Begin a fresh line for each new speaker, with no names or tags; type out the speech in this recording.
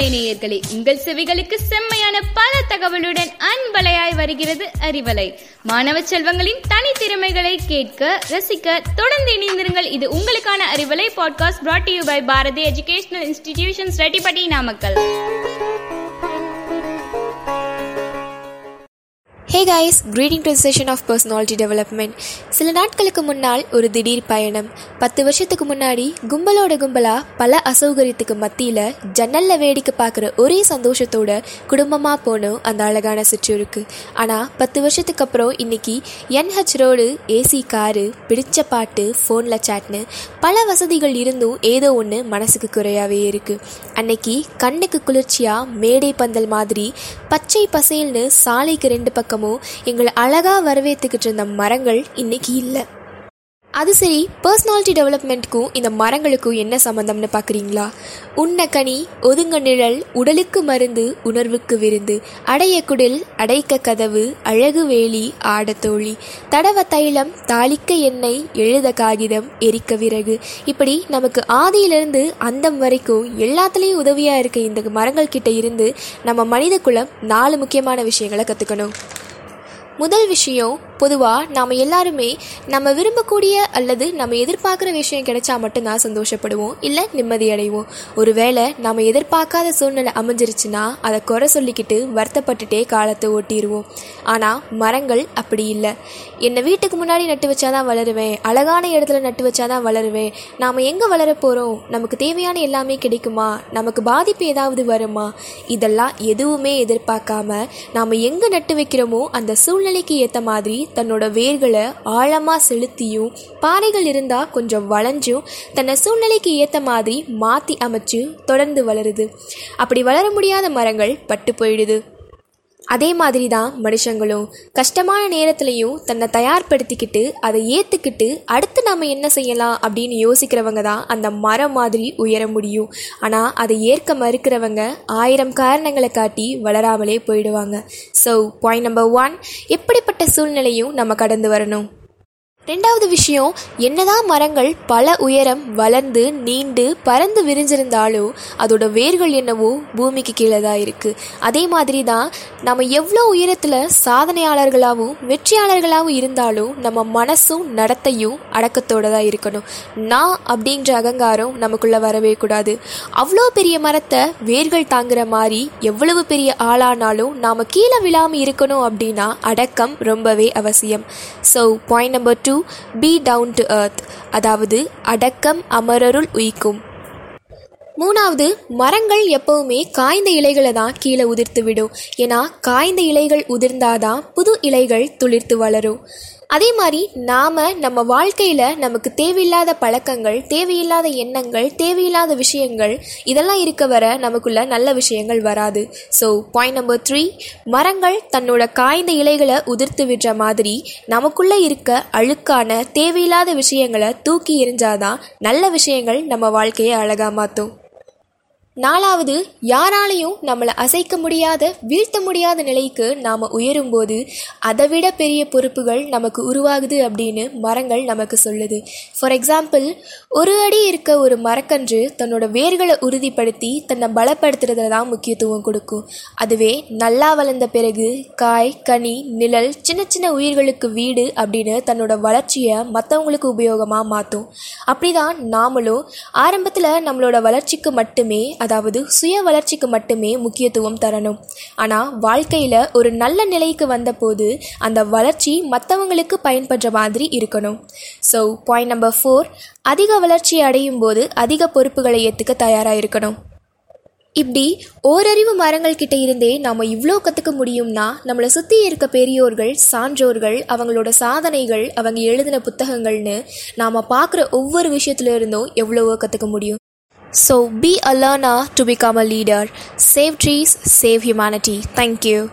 அறிவலை நேயர்களே உங்கள் செவிகளுக்கு செம்மையான பல தகவலுடன் அன்பலையாய் வருகிறது அறிவலை. மாணவ செல்வங்களின் தனித்திறமைகளை கேட்க ரசிக்க தொடர்ந்து இணைந்திருங்கள். இது உங்களுக்கான Arivalai. Podcast brought you by Bharathi educational institutions Rettipatti Namakkal
hey guys greeting to session of personality development சில நாட்களுக்கு முன்னால் ஒரு திடீர் பயணம். பத்து வருஷத்துக்கு முன்னாடி கும்பலோட கும்பலா பல அசௌகரியத்துக்கு மத்தியில் ஜன்னல்ல வேடிக்கை பார்க்குற ஒரே சந்தோஷத்தோட குடும்பமாக போனோம் அந்த அழகான சிற்றூருக்கு ஆனால் பத்து வருஷத்துக்கு அப்புறம் இன்னைக்கு என்ஹெச் ரோடு ஏசி காரு பிடிச்ச பாட்டு ஃபோனில் சாட்னு பல வசதிகள் இருந்தும் ஏதோ ஒன்று மனசுக்கு குறையாவே இருக்குது அன்னைக்கு கண்ணுக்கு குளிர்ச்சியாக மேடை பந்தல் மாதிரி பச்சை பசேல்னு சாலைக்கு ரெண்டு பக்கமும் எங்களை அழகா வரவேற்றுக்கிட்டு இருந்த மரங்கள் இன்னைக்கு இல்லை. அது சரி பர்சனாலிட்டி டெவலப்மெண்ட்க்கும் இந்த மரங்களுக்கும் என்ன சம்மந்தம்னு பார்க்குறீங்களா உண்ண கனி ஒதுங்க நிழல் உடலுக்கு மருந்து உணர்வுக்கு விருந்து அடைய குடில் அடைக்க கதவு அழகு வேலி ஆடத்தோழி தடவ தைலம் தாளிக்க எண்ணெய் எழுத காகிதம் எரிக்க விறகு. இப்படி நமக்கு ஆதியிலிருந்து அந்தம் வரைக்கும் எல்லாத்துலேயும் உதவியாக இருக்க இந்த மரங்கள் கிட்ட இருந்து நம்ம மனித குலம் நாலு முக்கியமான விஷயங்களை கற்றுக்கணும் முதல் விஷயம் பொதுவாக நாம் எல்லாருமே நம்ம விரும்பக்கூடிய அல்லது நம்ம எதிர்பார்க்குற விஷயம் கிடைச்சா மட்டும்தான் சந்தோஷப்படுவோம் இல்லை நிம்மதி அடைவோம். ஒருவேளை நம்ம எதிர்பார்க்காத சூழ்நிலை அமைஞ்சிருச்சுன்னா அதை குறை சொல்லிக்கிட்டு வருத்தப்பட்டுட்டே காலத்தை ஓட்டிடுவோம் ஆனால் மரங்கள் அப்படி இல்லை. என்னை வீட்டுக்கு முன்னாடி நட்டு வச்சாதான் வளருவேன் அழகான இடத்துல நட்டு வச்சாதான் வளருவேன். நாம் எங்கே வளர போகிறோம் நமக்கு தேவையான எல்லாமே கிடைக்குமா? நமக்கு பாதிப்பு ஏதாவது வருமா? இதெல்லாம் எதுவுமே எதிர்பார்க்காம நாம் எங்கே நட்டு வைக்கிறோமோ அந்த சூழ்நிலைக்கு ஏற்ற மாதிரி தன்னோட வேர்களை ஆழமாக செலுத்தியும் பாறைகள் இருந்தால் கொஞ்சம் வளைஞ்சும் தன்னை சூழ்நிலைக்கு ஏற்ற மாதிரி மாற்றி அமைச்சு தொடர்ந்து வளருது. அப்படி வளர முடியாத மரங்கள் பட்டு போயிடுது. அதே மாதிரி தான் மனுஷங்களும். கஷ்டமான நேரத்துலையும் தன்னை தயார்படுத்திக்கிட்டு அதை ஏற்றுக்கிட்டு அடுத்து நம்ம என்ன செய்யலாம் அப்படின்னு யோசிக்கிறவங்க தான் அந்த மரம் மாதிரி உயர முடியும். ஆனால் அதை ஏற்க மறுக்கிறவங்க ஆயிரம் காரணங்களை காட்டி வளராமலே போயிடுவாங்க. ஸோ பாயிண்ட் நம்பர் ஒன் எப்படிப்பட்ட சூழ்நிலையும் நம்ம கடந்து வரணும்? ரெண்டாவது விஷயம் என்னதான் மரங்கள் பல உயரம் வளர்ந்து நீண்டு பறந்து விரிஞ்சிருந்தாலும் அதோட வேர்கள் என்னவோ பூமிக்கு கீழே தான் இருக்குது அதே மாதிரி தான் நம்ம எவ்வளோ உயரத்தில் சாதனையாளர்களாகவும் வெற்றியாளர்களாகவும் இருந்தாலும் நம்ம மனசும் நடத்தையும் அடக்கத்தோடு தான் இருக்கணும். நான் அப்படின்ற அகங்காரம் நமக்குள்ளே வரவே கூடாது. அவ்வளோ பெரிய மரத்தை வேர்கள் தாங்குற மாதிரி எவ்வளவு பெரிய ஆளானாலும் நாம் கீழே விழாமல் இருக்கணும் அப்படின்னா அடக்கம் ரொம்பவே அவசியம். So point number two be down to earth அதாவது அடக்கம் அமரருள் உயிக்கும் மூணாவது மரங்கள் எப்பவுமே காய்ந்த இலைகளை தான் கீழே உதிர்த்து விடும் ஏன்னா காய்ந்த இலைகள் உதிர்ந்தாதான் புது இலைகள் துளிர்த்து வளரும். அதே மாதிரி நாம் நம்ம வாழ்க்கையில் நமக்கு தேவையில்லாத பழக்கங்கள் தேவையில்லாத எண்ணங்கள் தேவையில்லாத விஷயங்கள் இதெல்லாம் இருக்க வர நமக்குள்ள நல்ல விஷயங்கள் வராது. ஸோ பாயிண்ட் நம்பர் த்ரீ மரங்கள் தன்னோட காய்ந்த இலைகளை உதிர்த்து விடுற மாதிரி நமக்குள்ளே இருக்க அழுக்கான தேவையில்லாத விஷயங்களை தூக்கி எறிஞ்சாதான் நல்ல விஷயங்கள் நம்ம வாழ்க்கையை அழகாக மாற்றும் நாலாவது யாராலையும் நம்மளை அசைக்க முடியாத வீழ்த்த முடியாத நிலைக்கு நாம் உயரும்போது அதை விட பெரிய பொறுப்புகள் நமக்கு உருவாகுது அப்படின்னு மரங்கள் நமக்கு சொல்லுது. ஃபார் எக்ஸாம்பிள் ஒரு அடி இருக்க ஒரு மரக்கன்று தன்னோட வேர்களை உறுதிப்படுத்தி தன்னை பலப்படுத்துறதுல தான் முக்கியத்துவம் கொடுக்கும். அதுவே நல்லா வளர்ந்த பிறகு காய் கனி நிழல் சின்ன சின்ன உயிர்களுக்கு வீடு அப்படின்னு தன்னோட வளர்ச்சியை மற்றவங்களுக்கு உபயோகமாக மாற்றும் அப்படிதான் நாமளும் ஆரம்பத்தில் நம்மளோட வளர்ச்சிக்கு மட்டுமே அதாவது சுய வளர்ச்சிக்கு மட்டுமே முக்கியத்துவம் தரணும். ஆனால் வாழ்க்கையில் ஒரு நல்ல நிலைக்கு வந்தபோது அந்த வளர்ச்சி மற்றவங்களுக்கு பயன்படுற மாதிரி இருக்கணும். ஸோ பாயிண்ட் நம்பர் ஃபோர் அதிக வளர்ச்சி அடையும் போது அதிக பொறுப்புகளை ஏற்றுக்க தயாராக இருக்கணும். இப்படி ஓரறிவு மரங்கள் கிட்ட இருந்தே நாம் இவ்வளோ கற்றுக்க முடியும்னா நம்மளை சுற்றி இருக்க பெரியோர்கள் சான்றோர்கள் அவங்களோட சாதனைகள் அவங்க எழுதின புத்தகங்கள்னு நாம் பார்க்குற ஒவ்வொரு விஷயத்துல இருந்தும் எவ்வளவோ கற்றுக்க முடியும். So be a learner to become a leader. Save trees, save humanity. Thank you.